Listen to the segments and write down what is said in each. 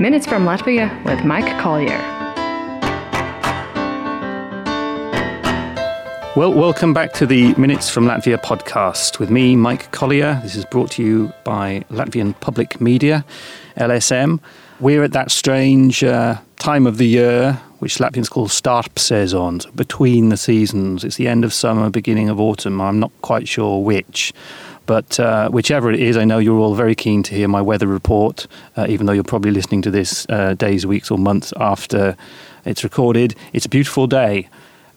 Minutes from Latvia with Mike Collier. Well, welcome back to the Minutes from Latvia podcast with me, Mike Collier. This is brought to you by Latvian Public Media, LSM. We're at that strange uh, time of the year which Latvians call starpsezon, between the seasons. It's the end of summer, beginning of autumn. I'm not quite sure which. But uh, whichever it is, I know you're all very keen to hear my weather report, uh, even though you're probably listening to this uh, days, weeks, or months after it's recorded. It's a beautiful day.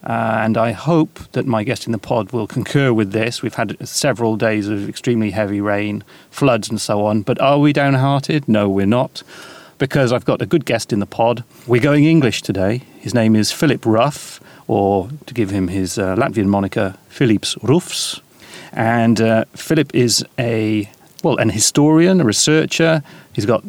Uh, and I hope that my guest in the pod will concur with this. We've had several days of extremely heavy rain, floods, and so on. But are we downhearted? No, we're not, because I've got a good guest in the pod. We're going English today. His name is Philip Ruff, or to give him his uh, Latvian moniker, Philips Ruffs. And uh, Philip is a well, an historian, a researcher. He's got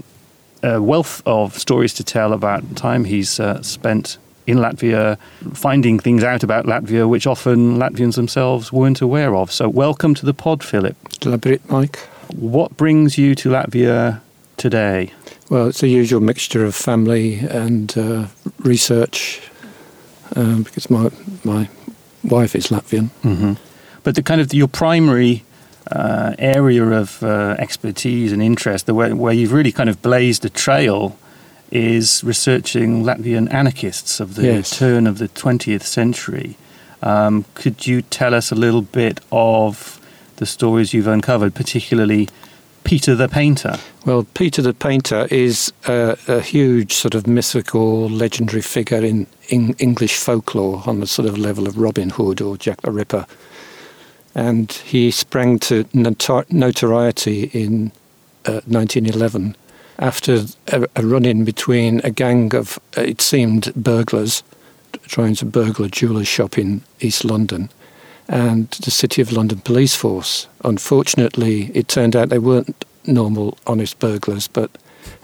a wealth of stories to tell about the time he's uh, spent in Latvia, finding things out about Latvia which often Latvians themselves weren't aware of. So, welcome to the pod, Philip. Elaborate, Mike. What brings you to Latvia today? Well, it's a usual mixture of family and uh, research um, because my my wife is Latvian. Mm-hmm. But the kind of your primary uh, area of uh, expertise and interest, the way where you've really kind of blazed a trail is researching Latvian anarchists of the Yes. turn of the 20th century. Um, could you tell us a little bit of the stories you've uncovered, particularly Peter the Painter? Well, Peter the Painter is a, a huge sort of mythical, legendary figure in, in English folklore on the sort of level of Robin Hood or Jack the Ripper. And he sprang to notor- notoriety in uh, 1911 after a, a run in between a gang of, uh, it seemed, burglars trying to burgle a jeweller's shop in East London and the City of London police force. Unfortunately, it turned out they weren't normal, honest burglars, but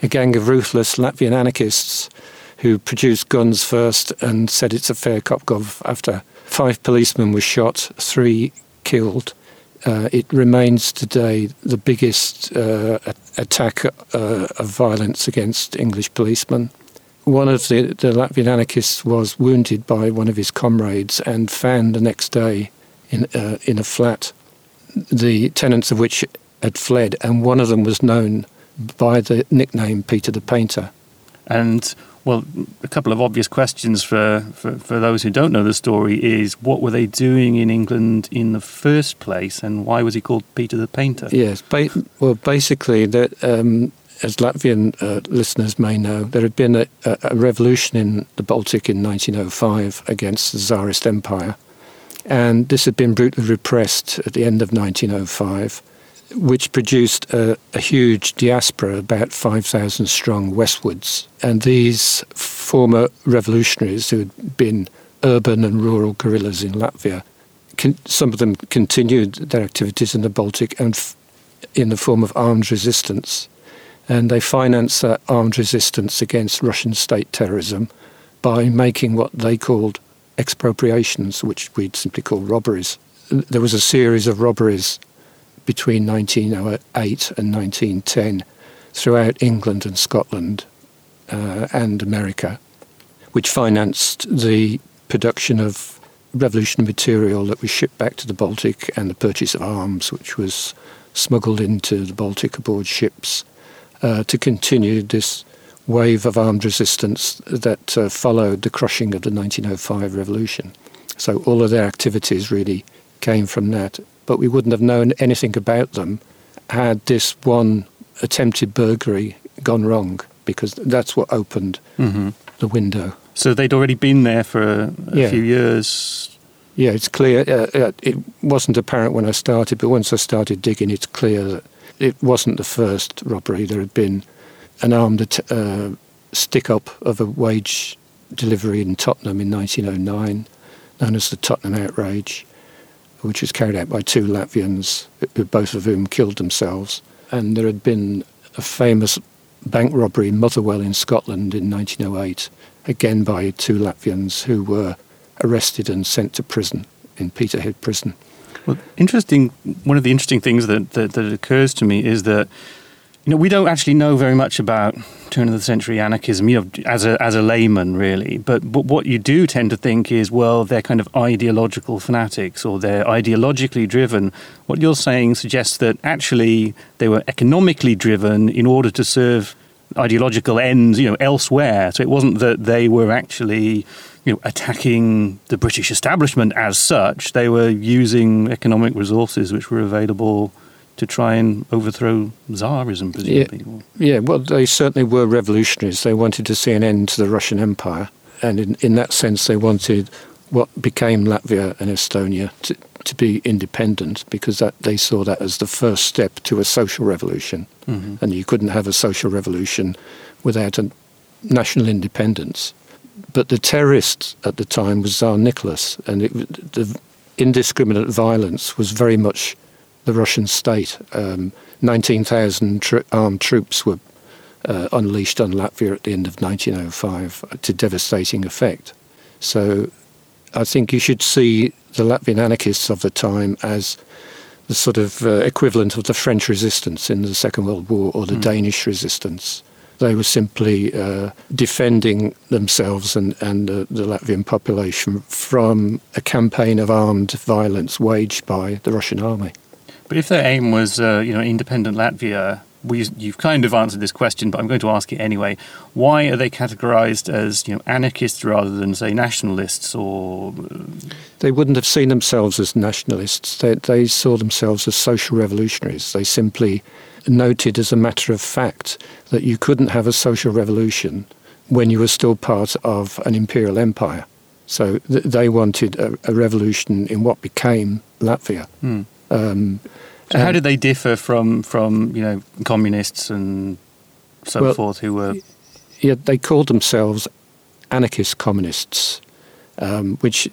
a gang of ruthless Latvian anarchists who produced guns first and said it's a fair cop gov after. Five policemen were shot, three killed. Uh, it remains today the biggest uh, attack uh, of violence against English policemen. One of the, the Latvian anarchists was wounded by one of his comrades and found the next day in, uh, in a flat, the tenants of which had fled, and one of them was known by the nickname Peter the Painter. And well, a couple of obvious questions for, for, for those who don't know the story is what were they doing in England in the first place, and why was he called Peter the Painter? Yes, ba- well, basically, that um, as Latvian uh, listeners may know, there had been a, a, a revolution in the Baltic in 1905 against the Tsarist Empire, and this had been brutally repressed at the end of 1905, which produced a, a huge diaspora, about 5,000 strong westwards. And these former revolutionaries who had been urban and rural guerrillas in Latvia, con- some of them continued their activities in the Baltic and f- in the form of armed resistance. And they financed that armed resistance against Russian state terrorism by making what they called expropriations, which we'd simply call robberies. There was a series of robberies between 1908 and 1910 throughout England and Scotland uh, and America, which financed the production of revolutionary material that was shipped back to the Baltic and the purchase of arms, which was smuggled into the Baltic aboard ships uh, to continue this wave of armed resistance that uh, followed the crushing of the 1905 revolution. So all of their activities really came from that. But we wouldn't have known anything about them had this one attempted burglary gone wrong, because that's what opened hmm the window. So they'd already been there for a, a Yeah. few years. Yeah, it's clear. Uh, uh, it wasn't apparent when I started, but once I started digging, it's clear that it wasn't the first robbery. There had been an armed uh, stick up of a wage delivery in Tottenham in 1909, known as the Tottenham Outrage, which was carried out by two Latvians, both of whom killed themselves. And there had been a famous bank robbery in Motherwell in Scotland in 1908, again by two Latvians who were arrested and sent to prison in Peterhead Prison. Well, interesting. One of the interesting things that, that, that occurs to me is that You know, we don't actually know very much about turn of the century anarchism, you know, as a as a layman, really. But but what you do tend to think is, well, they're kind of ideological fanatics, or they're ideologically driven. What you're saying suggests that actually they were economically driven in order to serve ideological ends, you know, elsewhere. So it wasn't that they were actually you know, attacking the British establishment as such. They were using economic resources which were available to try and overthrow Tsarism, presumably. Yeah, yeah, well, they certainly were revolutionaries. They wanted to see an end to the Russian Empire. And in, in that sense, they wanted what became Latvia and Estonia to, to be independent because that, they saw that as the first step to a social revolution. Mm-hmm. And you couldn't have a social revolution without a national independence. But the terrorist at the time was Tsar Nicholas, and it, the indiscriminate violence was very much the Russian state. Um, 19,000 tr- armed troops were uh, unleashed on Latvia at the end of 1905 to devastating effect. So I think you should see the Latvian anarchists of the time as the sort of uh, equivalent of the French resistance in the Second World War or the mm. Danish resistance. They were simply uh, defending themselves and, and uh, the Latvian population from a campaign of armed violence waged by the Russian army. But if their aim was, uh, you know, independent Latvia, we, you've kind of answered this question, but I'm going to ask it anyway. Why are they categorized as, you know, anarchists rather than, say, nationalists or? Uh, they wouldn't have seen themselves as nationalists. They, they saw themselves as social revolutionaries. They simply noted as a matter of fact that you couldn't have a social revolution when you were still part of an imperial empire. So th- they wanted a, a, revolution in what became Latvia. Mm. Um, so how did they differ from from you know communists and so well, forth who were? Yeah, they called themselves anarchist communists, um, which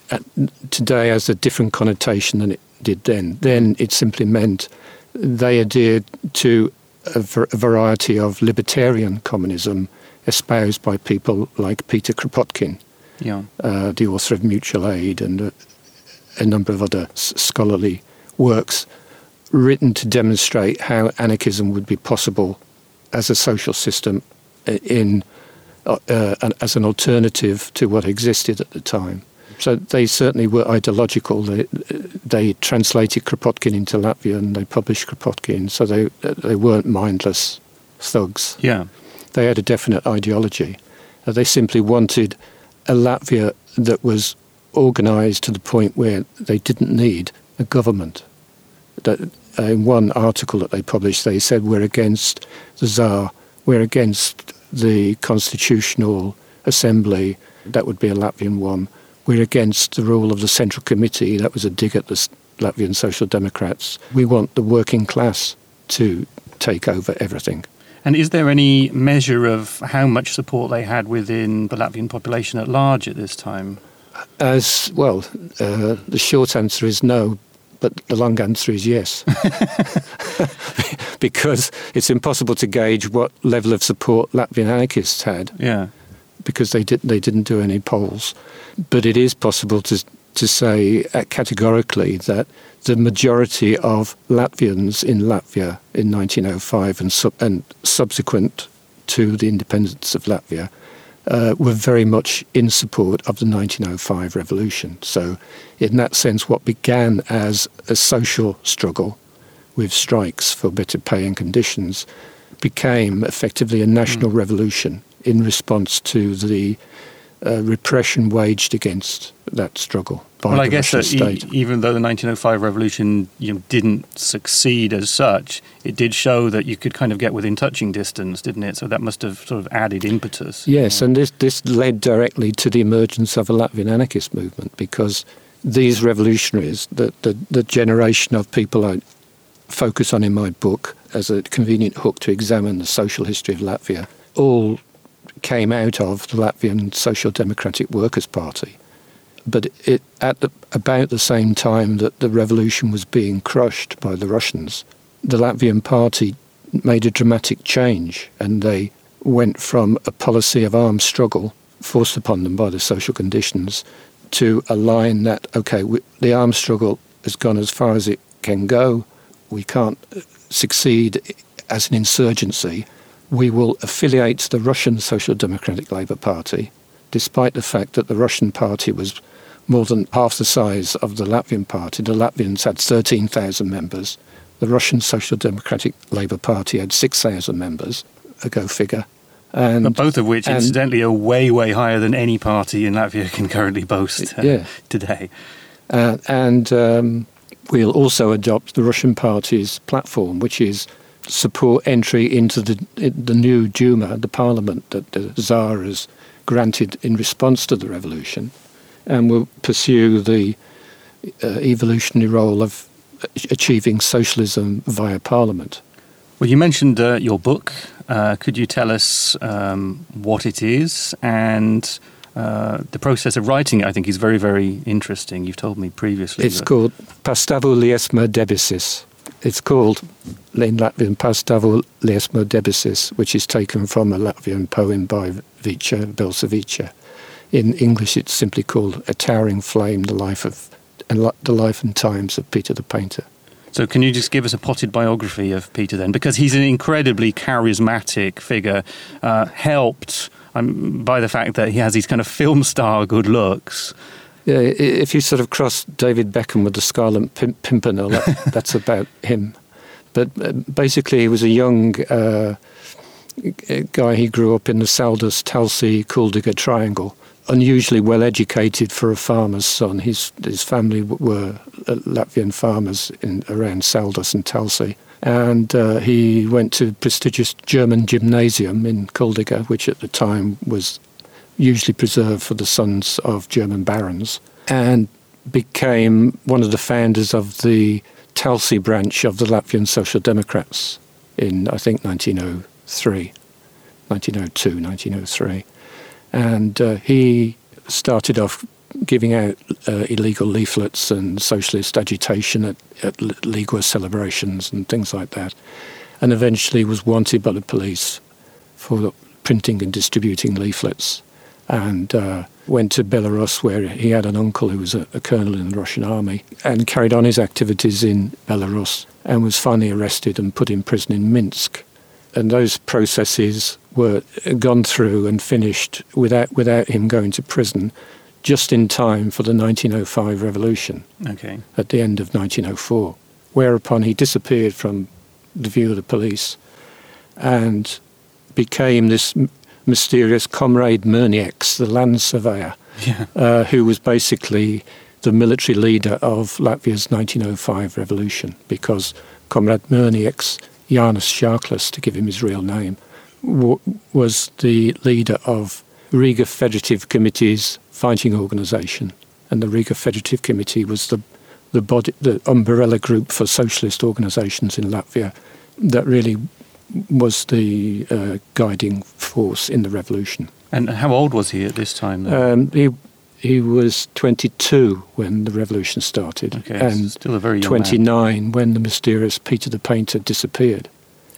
today has a different connotation than it did then. Then it simply meant they adhered to a, a variety of libertarian communism espoused by people like Peter Kropotkin, yeah. uh, the author of Mutual Aid and a, a number of other scholarly works written to demonstrate how anarchism would be possible as a social system in uh, uh, as an alternative to what existed at the time. So they certainly were ideological. They, they translated Kropotkin into Latvian. And they published Kropotkin, so they they weren't mindless thugs. Yeah, they had a definite ideology. Uh, they simply wanted a Latvia that was organised to the point where they didn't need a government that uh, in one article that they published, they said we're against the Tsar, we're against the Constitutional Assembly, that would be a Latvian one, we're against the rule of the Central Committee, that was a dig at the Latvian Social Democrats. We want the working class to take over everything. And is there any measure of how much support they had within the Latvian population at large at this time? As well, uh, the short answer is no, but the long answer is yes. because it's impossible to gauge what level of support Latvian anarchists had. Yeah. Because they, did, they didn't do any polls. But it is possible to, to say uh, categorically that the majority of Latvians in Latvia in 1905 and, sub- and subsequent to the independence of Latvia uh, were very much in support of the 1905 revolution. So, in that sense, what began as a social struggle with strikes for better pay and conditions became effectively a national mm. revolution in response to the uh, repression waged against that struggle by well, I guess that state. E- even though the 1905 revolution you know, didn't succeed as such, it did show that you could kind of get within touching distance, didn't it? So that must have sort of added impetus. Yes, and this, this led directly to the emergence of a Latvian anarchist movement because these revolutionaries, the, the, the generation of people I focus on in my book as a convenient hook to examine the social history of Latvia, all came out of the Latvian Social Democratic Workers' Party. But it, at the, about the same time that the revolution was being crushed by the Russians, the Latvian party made a dramatic change and they went from a policy of armed struggle forced upon them by the social conditions to a line that, okay, we, the armed struggle has gone as far as it can go. We can't uh, succeed as an insurgency, we will affiliate the Russian Social Democratic Labour Party, despite the fact that the Russian party was more than half the size of the Latvian party. The Latvians had 13,000 members. The Russian Social Democratic Labour Party had 6,000 members, a go figure. And, but both of which, and, incidentally, are way, way higher than any party in Latvia can currently boast uh, yeah. today. Uh, and um, we'll also adopt the Russian party's platform, which is support entry into the the new Duma, the parliament that the Tsar has granted in response to the revolution, and will pursue the uh, evolutionary role of achieving socialism via parliament. Well, you mentioned uh, your book. Uh, could you tell us um, what it is and uh, the process of writing it? I think is very, very interesting. You've told me previously. It's called Pastavu Liesma Debesis. It's called in Latvian Pastavu Liesma Debesis, which is taken from a Latvian poem by Vizma Belševica. In English, it's simply called A Towering Flame, the life of and the life and times of Peter the Painter. So, can you just give us a potted biography of Peter then? Because he's an incredibly charismatic figure, uh, helped um, by the fact that he has these kind of film star good looks. Yeah, if you sort of cross David Beckham with the Scarlet Pimpernel, that, that's about him. But uh, basically, he was a young uh, guy. He grew up in the Saldus Talsi Kuldiga triangle. Unusually well educated for a farmer's son. His his family were uh, Latvian farmers in around Saldus and Talsi, and uh, he went to prestigious German gymnasium in Kuldiga, which at the time was usually preserved for the sons of German barons, and became one of the founders of the Talsi branch of the Latvian Social Democrats in, I think, 1903, 1902, 1903. And uh, he started off giving out uh, illegal leaflets and socialist agitation at, at Līgo celebrations and things like that, and eventually was wanted by the police for printing and distributing leaflets and uh, went to Belarus, where he had an uncle who was a, a, colonel in the Russian army, and carried on his activities in Belarus, and was finally arrested and put in prison in Minsk. And those processes were gone through and finished without without him going to prison, just in time for the 1905 revolution. Okay. At the end of 1904, whereupon he disappeared from the view of the police, and became this mysterious Comrade Murnieks, the land surveyor, yeah. uh, who was basically the military leader of Latvia's 1905 revolution, because Comrade Murnieks, Jānis Žāklis, to give him his real name, w- was the leader of Riga Federative Committee's fighting organisation. And the Riga Federative Committee was the, the, body, the umbrella group for socialist organisations in Latvia that really was the uh, guiding force in the revolution. And how old was he at this time? Um, he he was 22 when the revolution started, okay, and still a very 29 man. when the mysterious Peter the Painter disappeared.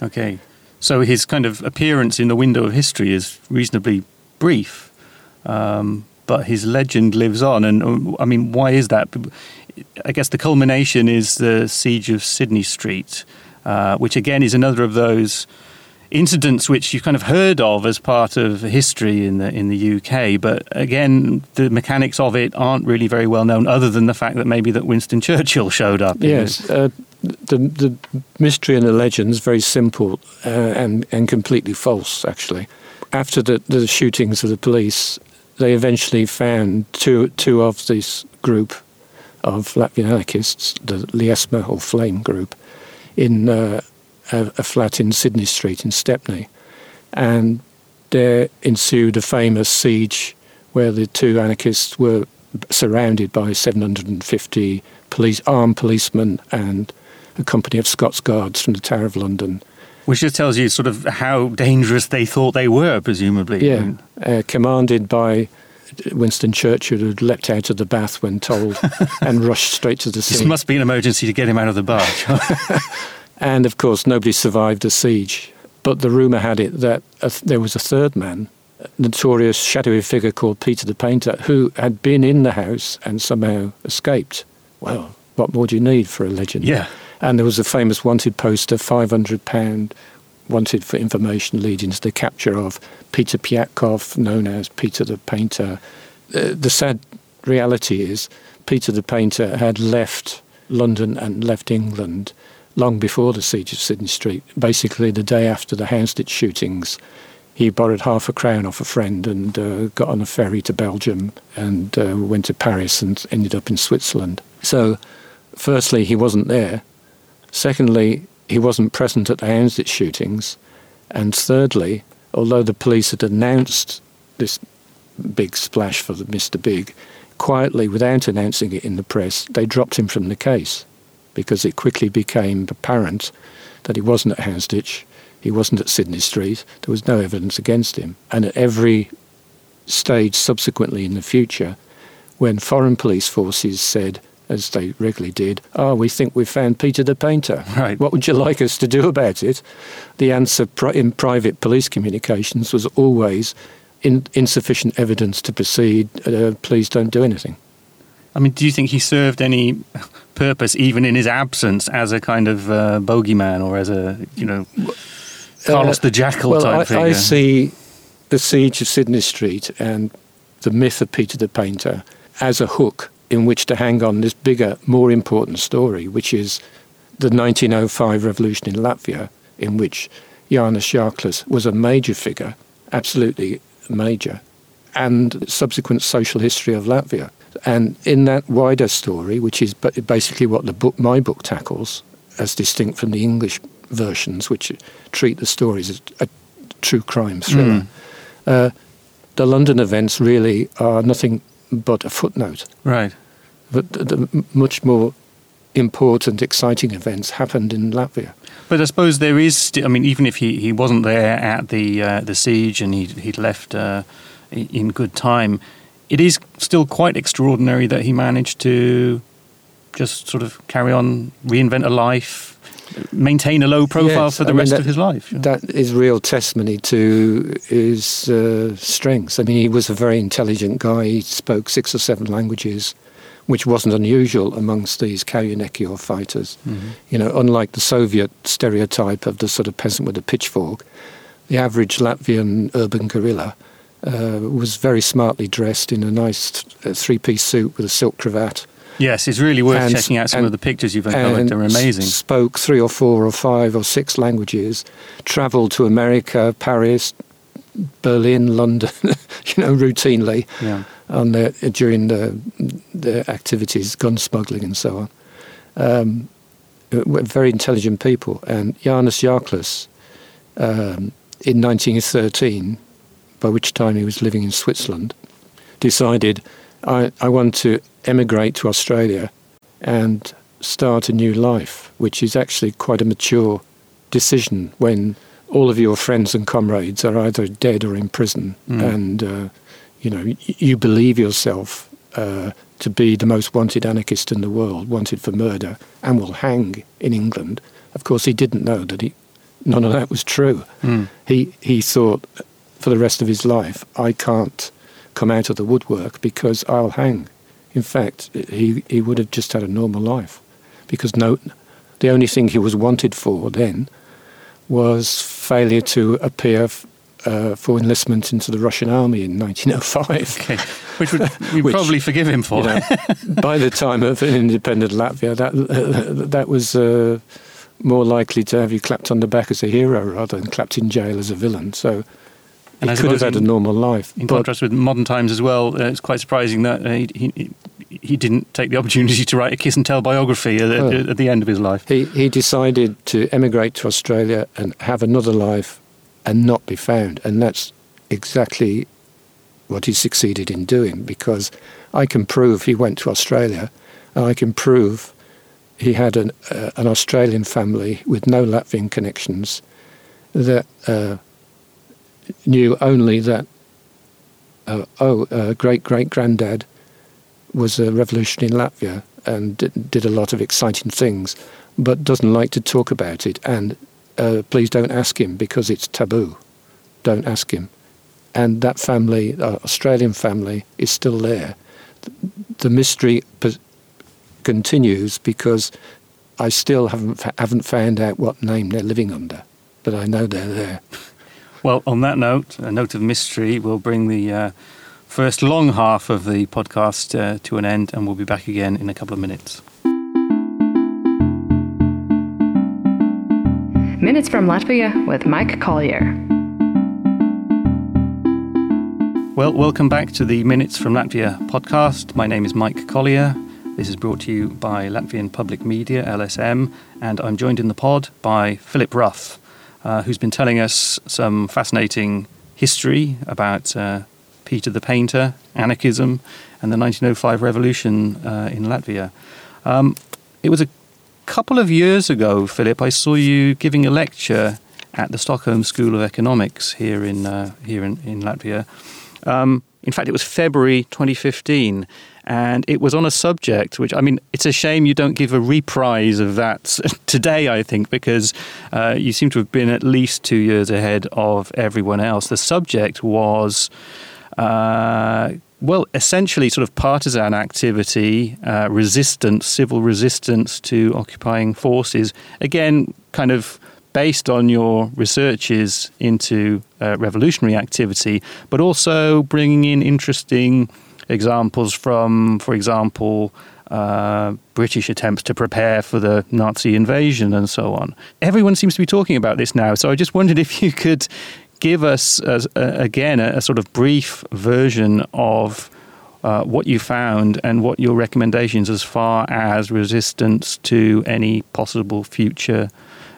Okay, so his kind of appearance in the window of history is reasonably brief, um, but his legend lives on. And uh, I mean, why is that? I guess the culmination is the siege of Sydney Street uh, which again is another of those incidents which you've kind of heard of as part of history in the in the UK, but again, the mechanics of it aren't really very well known, other than the fact that maybe that Winston Churchill showed up. Yes, uh, the the mystery and the legend is very simple uh, and and completely false. Actually, after the the shootings of the police, they eventually found two two of this group of Latvian anarchists, the Liesma or Flame group, in uh, a, a, flat in Sydney Street in Stepney. And there ensued a famous siege where the two anarchists were surrounded by 750 police, armed policemen and a company of Scots Guards from the Tower of London. Which just tells you sort of how dangerous they thought they were, presumably. Yeah, uh, commanded by Winston Churchill had leapt out of the bath when told and rushed straight to the scene. This must be an emergency to get him out of the bath. and of course, nobody survived the siege. But the rumour had it that th- there was a third man, a notorious shadowy figure called Peter the Painter, who had been in the house and somehow escaped. Well, what more do you need for a legend? Yeah. And there was a famous wanted poster, £500 wanted for information leading to the capture of Peter Piatkov, known as Peter the Painter. Uh, the sad reality is Peter the Painter had left London and left England long before the siege of Sydney Street, basically the day after the Houndsditch shootings. He borrowed half a crown off a friend and uh, got on a ferry to Belgium and uh, went to Paris and ended up in Switzerland. So, firstly, he wasn't there. Secondly, he wasn't present at the Houndsditch shootings. And thirdly, although the police had announced this big splash for Mr. Big, quietly, without announcing it in the press, they dropped him from the case because it quickly became apparent that he wasn't at Houndsditch, he wasn't at Sydney Street, there was no evidence against him. And at every stage subsequently in the future, when foreign police forces said, as they regularly did, oh, we think we've found Peter the Painter. Right. What would you like us to do about it? The answer in private police communications was always in, insufficient evidence to proceed, uh, please don't do anything. I mean, do you think he served any purpose, even in his absence, as a kind of uh, bogeyman or as a, you know, Carlos uh, the Jackal well, type I, figure? I see the siege of Sydney Street and the myth of Peter the Painter as a hook in which to hang on this bigger, more important story, which is the 1905 revolution in Latvia, in which Jānis Žāklis was a major figure, absolutely major, and subsequent social history of Latvia. And in that wider story, which is basically what the book, my book tackles, as distinct from the English versions, which treat the stories as a true crime thriller, mm. uh, the London events really are nothing but a footnote. Right. But the, the much more important, exciting events happened in Latvia. But I suppose there is. I mean, even if he, he wasn't there at the uh, the siege and he he'd left uh, in good time, it is still quite extraordinary that he managed to just sort of carry on, reinvent a life, maintain a low profile yes, for the I rest that, of his life. That is real testimony to his uh, strengths. I mean, he was a very intelligent guy. He spoke six or seven languages, which wasn't unusual amongst these Kaujinieku fighters. Mm-hmm. You know, unlike the Soviet stereotype of the sort of peasant with a pitchfork, the average Latvian urban guerrilla uh, was very smartly dressed in a nice uh, three-piece suit with a silk cravat. Yes, it's really worth and, checking out some and, of the pictures you've uncovered. They're amazing. Spoke three or four or five or six languages. Travelled to America, Paris, Berlin, London, you know, routinely yeah. on the, during the, the activities, gun smuggling and so on. Um, very intelligent people. And Jānis Žāklis, um, in 1913, by which time he was living in Switzerland, decided I, I want to emigrate to Australia and start a new life, which is actually quite a mature decision when all of your friends and comrades are either dead or in prison, mm. and uh, you know you believe yourself uh, to be the most wanted anarchist in the world, wanted for murder, and will hang in England. Of course, he didn't know that he none of that was true. Mm. He he thought for the rest of his life, I can't come out of the woodwork because I'll hang. In fact, he, he would have just had a normal life because no, the only thing he was wanted for then was failure to appear uh, for enlistment into the Russian army in 1905. Okay. Which would we probably forgive him for. You know, by the time of an independent Latvia, that uh, that was uh, more likely to have you clapped on the back as a hero rather than clapped in jail as a villain. So and he could have had in, a normal life. In contrast with modern times as well, uh, it's quite surprising that uh, he, he, he didn't take the opportunity to write a kiss and tell biography at, oh. at, the end of his life. He, he decided to emigrate to Australia and have another life and not be found. And that's exactly what he succeeded in doing because I can prove he went to Australia and I can prove he had an, uh, an Australian family with no Latvian connections that uh, knew only that, uh, oh, uh, great great granddad was a revolutionary in Latvia and did, a lot of exciting things, but doesn't like to talk about it. And uh, please don't ask him because it's taboo. Don't ask him. And that family, uh, Australian family, is still there. The mystery continues because I still haven't haven't found out what name they're living under. but I know they're there. Well, on that note, a note of mystery, we'll bring the uh, first long half of the podcast uh, to an end, and we'll be back again in a couple of minutes. Minutes from Latvia with Mike Collier. Well, welcome back to the Minutes from Latvia podcast. My name is Mike Collier. This is brought to you by Latvian Public Media, LSM, and I'm joined in the pod by Philip Ruff, uh, who's been telling us some fascinating history about uh, Peter the Painter, anarchism, and the 1905 revolution uh, in Latvia. Um, it was a couple of years ago, Philip, I saw you giving a lecture at the Stockholm School of Economics here in, uh, here in, in Latvia. Um, in fact, it was February 2015 and it was on a subject which I mean, it's a shame you don't give a reprise of that today. I think because uh, you seem to have been at least two years ahead of everyone else. The subject was. Uh, well, essentially, sort of partisan activity, uh, resistance, civil resistance to occupying forces. Again, kind of based on your researches into uh, revolutionary activity, but also bringing in interesting examples from, for example, uh, British attempts to prepare for the Nazi invasion and so on. Everyone seems to be talking about this now, so I just wondered if you could give us, again, a, a, sort of brief version of uh, what you found and what your recommendations as far as resistance to any possible future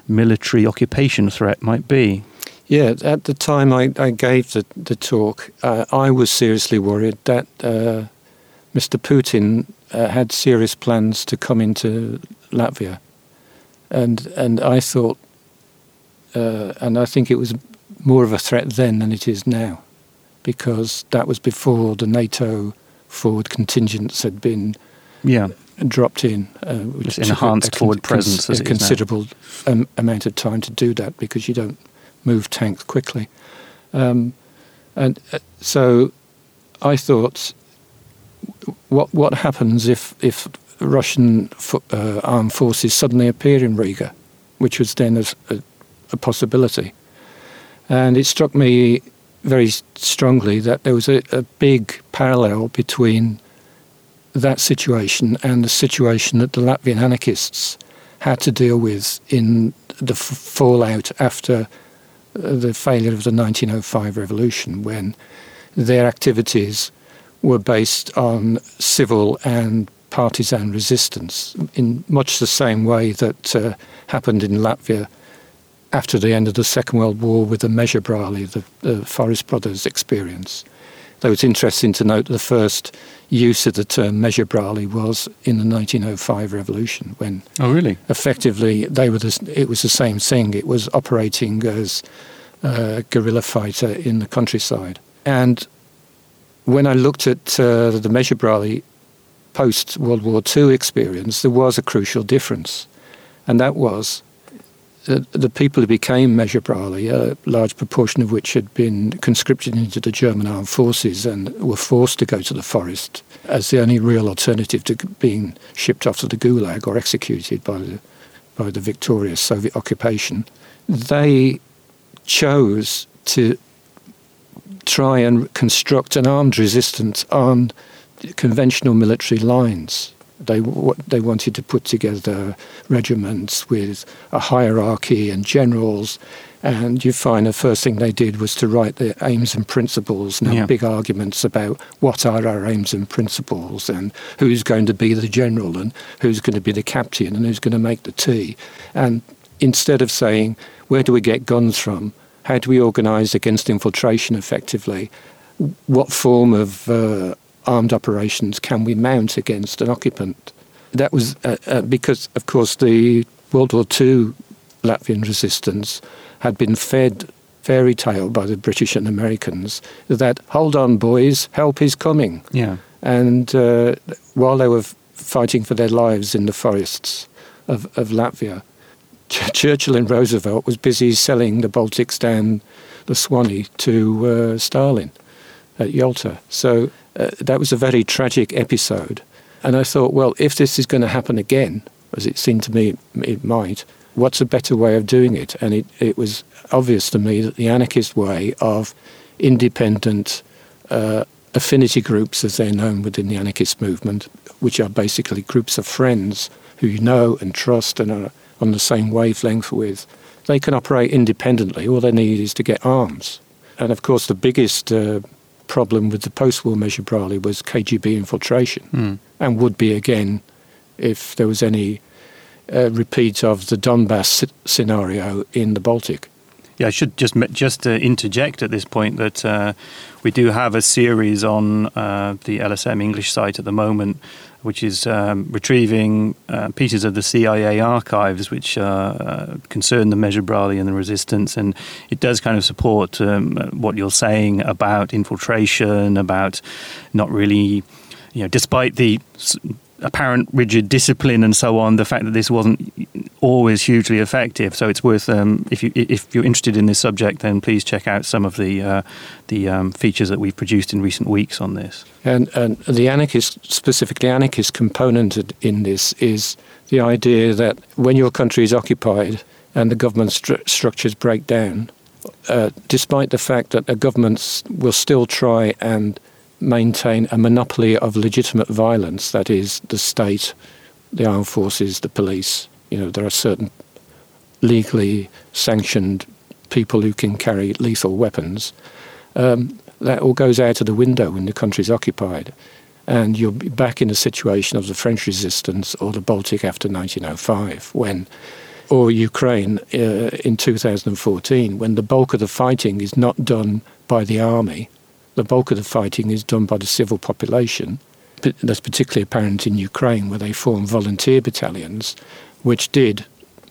military occupation threat might be. Yeah, at the time I, I gave the, the talk, uh, I was seriously worried that uh, Mr. Putin uh, had serious plans to come into Latvia. And, and I thought, uh, and I think it was more of a threat then than it is now, because that was before the NATO forward contingents had been yeah. Dropped in. Uh, which enhanced a, a forward presence. a considerable um, amount of time to do that because you don't move tanks quickly. Um, and uh, so I thought, what what happens if if Russian fo- uh, armed forces suddenly appear in Riga, which was then a, a, a, possibility, and it struck me very strongly that there was a, a big parallel between that situation and the situation that the Latvian anarchists had to deal with in the f- fallout after the failure of the 1905 revolution when their activities were based on civil and partisan resistance in much the same way that uh, happened in Latvia after the end of the Second World War with the Mežabrāļi, the, the Forest Brothers experience. Though it's interesting to note the first use of the term Mežabrāļi was in the 1905 revolution when oh really? effectively they were the, it was the same thing. It was operating as a guerrilla fighter in the countryside. And when I looked at uh, the Mežabrāļi post World War II experience there was a crucial difference. And that was the people who became Mežabrāļi, a large proportion of which had been conscripted into the German armed forces and were forced to go to the forest as the only real alternative to being shipped off to the Gulag or executed by the, by the victorious Soviet occupation, they chose to try and construct an armed resistance on conventional military lines they they wanted to put together regiments with a hierarchy and generals, and you find the first thing they did was to write their aims and principles and have yeah. big arguments about what are our aims and principles and who's going to be the general and who's going to be the captain and who's going to make the tea. And instead of saying where do we get guns from, how do we organise against infiltration effectively, what form of uh, armed operations can we mount against an occupant? That was uh, uh, because, of course, the World War II Latvian resistance had been fed fairy tale by the British and Americans that hold on, boys, help is coming. Yeah. And uh, while they were fighting for their lives in the forests of, of Latvia, Ch- Churchill and Roosevelt was busy selling the Baltics down the Swanee to uh, Stalin at Yalta. So uh, that was a very tragic episode. And I thought, well, if this is going to happen again, as it seemed to me it might, what's a better way of doing it? And it, it was obvious to me that the anarchist way of independent uh, affinity groups, as they're known within the anarchist movement, which are basically groups of friends who you know and trust and are on the same wavelength with, they can operate independently. All they need is to get arms. And of course, the biggest uh, problem with the post war measure Mežabrāļi was KGB infiltration, Mm. and would be again if there was any uh, repeat of the Donbass sc- scenario in the Baltic. Yeah, I should just just uh, interject at this point that uh, we do have a series on uh, the LSM English site at the moment, which is um, retrieving uh, pieces of the CIA archives which uh, uh, concern the Mežabrāļi and the resistance, and it does kind of support um, what you're saying about infiltration, about not really, you know, despite the apparent rigid discipline and so on, the fact that this wasn't always hugely effective. So it's worth um, if you if you're interested in this subject, then please check out some of the uh, the um, features that we've produced in recent weeks on this. And, and the anarchist, specifically anarchist component in this is the idea that when your country is occupied and the government stru- structures break down, uh, despite the fact that the governments will still try and maintain a monopoly of legitimate violence, that is, the state, the armed forces, the police, you know, there are certain legally sanctioned people who can carry lethal weapons. Um, that all goes out of the window when the country's occupied. And you're back in a situation of the French resistance or the Baltic after 1905, when, or Ukraine uh, in 2014, when the bulk of the fighting is not done by the army, the bulk of the fighting is done by the civil population. But That's particularly apparent in Ukraine, where they formed volunteer battalions, which did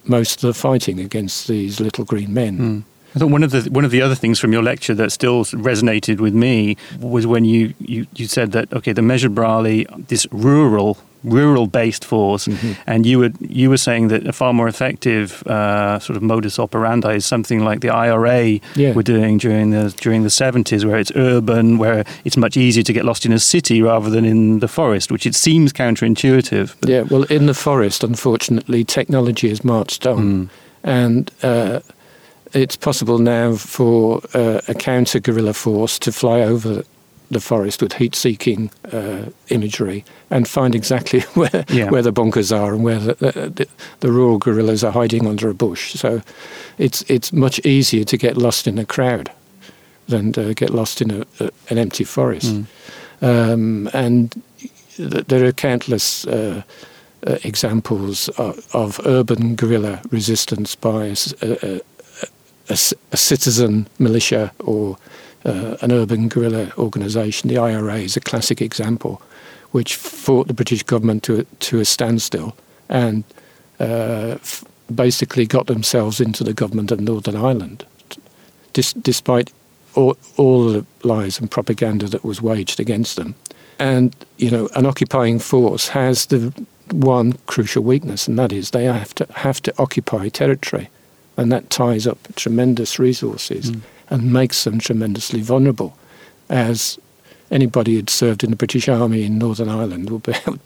most of the fighting against these little green men. Hmm. I thought one of the one of the other things from your lecture that still resonated with me was when you, you, you said that okay the Mežabrāļi this rural rural based force and you were you were saying that a far more effective uh, sort of modus operandi is something like the IRA Yeah. were doing during the during the 70s where it's urban where it's much easier to get lost in a city rather than in the forest which it seems counterintuitive but- Yeah, well, in the forest, unfortunately, technology has marched on, and uh, it's possible now for uh, a counter guerrilla force to fly over the forest with heat-seeking uh, imagery and find exactly where Yeah. where the bunkers are and where the, the, the rural guerrillas are hiding under a bush. So, it's it's much easier to get lost in a crowd than to get lost in a, a, an empty forest. Um, and th- there are countless uh, uh, examples of, of urban guerrilla resistance by a citizen militia or uh, an urban guerrilla organisation. The IRA is a classic example, which fought the British government to a, to a standstill and uh, f- basically got themselves into the government of Northern Ireland, dis- despite all, all the lies and propaganda that was waged against them. And you know, an occupying force has the one crucial weakness, and that is they have to have to occupy territory, and that ties up tremendous resources and makes them tremendously vulnerable, as anybody who'd served in the British Army in Northern Ireland will be able,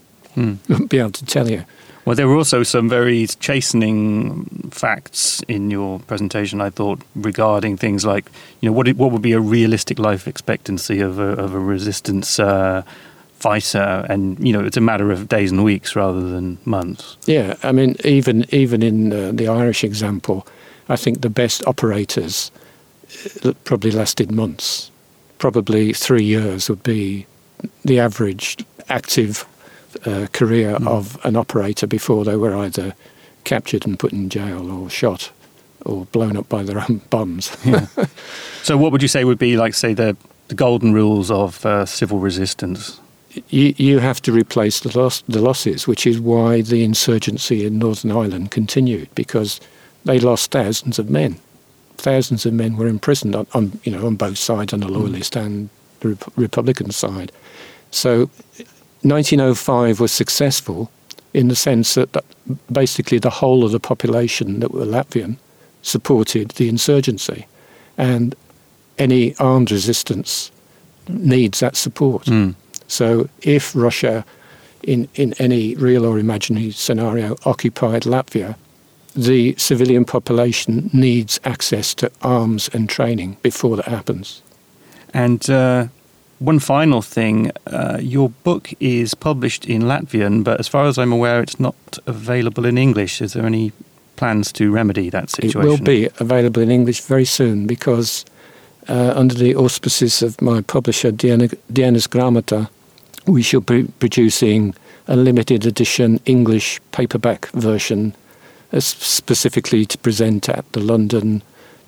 will be able to tell you. Well, there were also some very chastening facts in your presentation. I thought regarding things like, you know, what it, what would be a realistic life expectancy of a, of a resistance uh, fighter, and you know, it's a matter of days and weeks rather than months. Yeah, I mean, even even in uh, the Irish example, I think the best operators uh, probably lasted months. Probably three years would be the average active uh, career of an operator before they were either captured and put in jail or shot or blown up by their own bombs. So, what would you say would be like, say, the the golden rules of uh, civil resistance? you, you have to replace the, loss, the losses, which is why the insurgency in Northern Ireland continued because they lost thousands of men. Thousands of men were imprisoned on, on you know on both sides, on the loyalist mm. and the Rep- Republican side. So, 1905 was successful in the sense that that basically the whole of the population that were Latvian supported the insurgency, and any armed resistance needs that support. Mm. So if Russia, in, in any real or imaginary scenario, occupied Latvia, the civilian population needs access to arms and training before that happens. And uh, one final thing uh, your book is published in Latvian, but as far as I'm aware, it's not available in English. Is there any plans to remedy that situation? It will be available in English very soon because, uh, under the auspices of my publisher, Dienas Grāmata, we shall be producing a limited edition English paperback version specifically to present at the London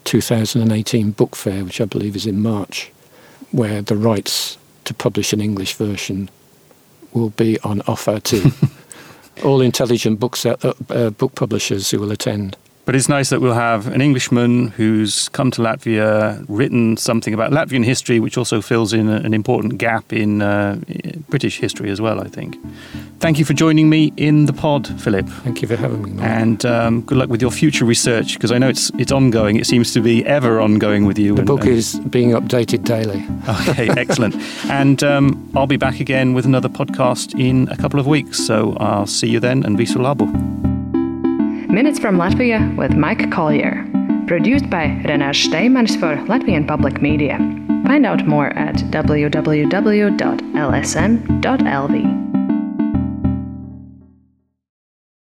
2018 book fair, which I believe is in March where the rights to publish an English version will be on offer to all intelligent books, uh, uh, book publishers who will attend. But it's nice that we'll have an Englishman who's come to Latvia, written something about Latvian history, which also fills in an important gap in uh, British history as well, I think. Thank you for joining me in the pod, Philip. Thank you for having me. Mark. And um, good luck with your future research, because I know it's it's ongoing. It seems to be ever ongoing with you. The and, book is being updated daily. Okay, excellent. and um, I'll be back again with another podcast in a couple of weeks. So I'll see you then, and visu labu. Minutes from Latvia with Mike Collier. Produced by Renārs Steimanis for Latvian Public Media. Find out more at www.lsm.lv.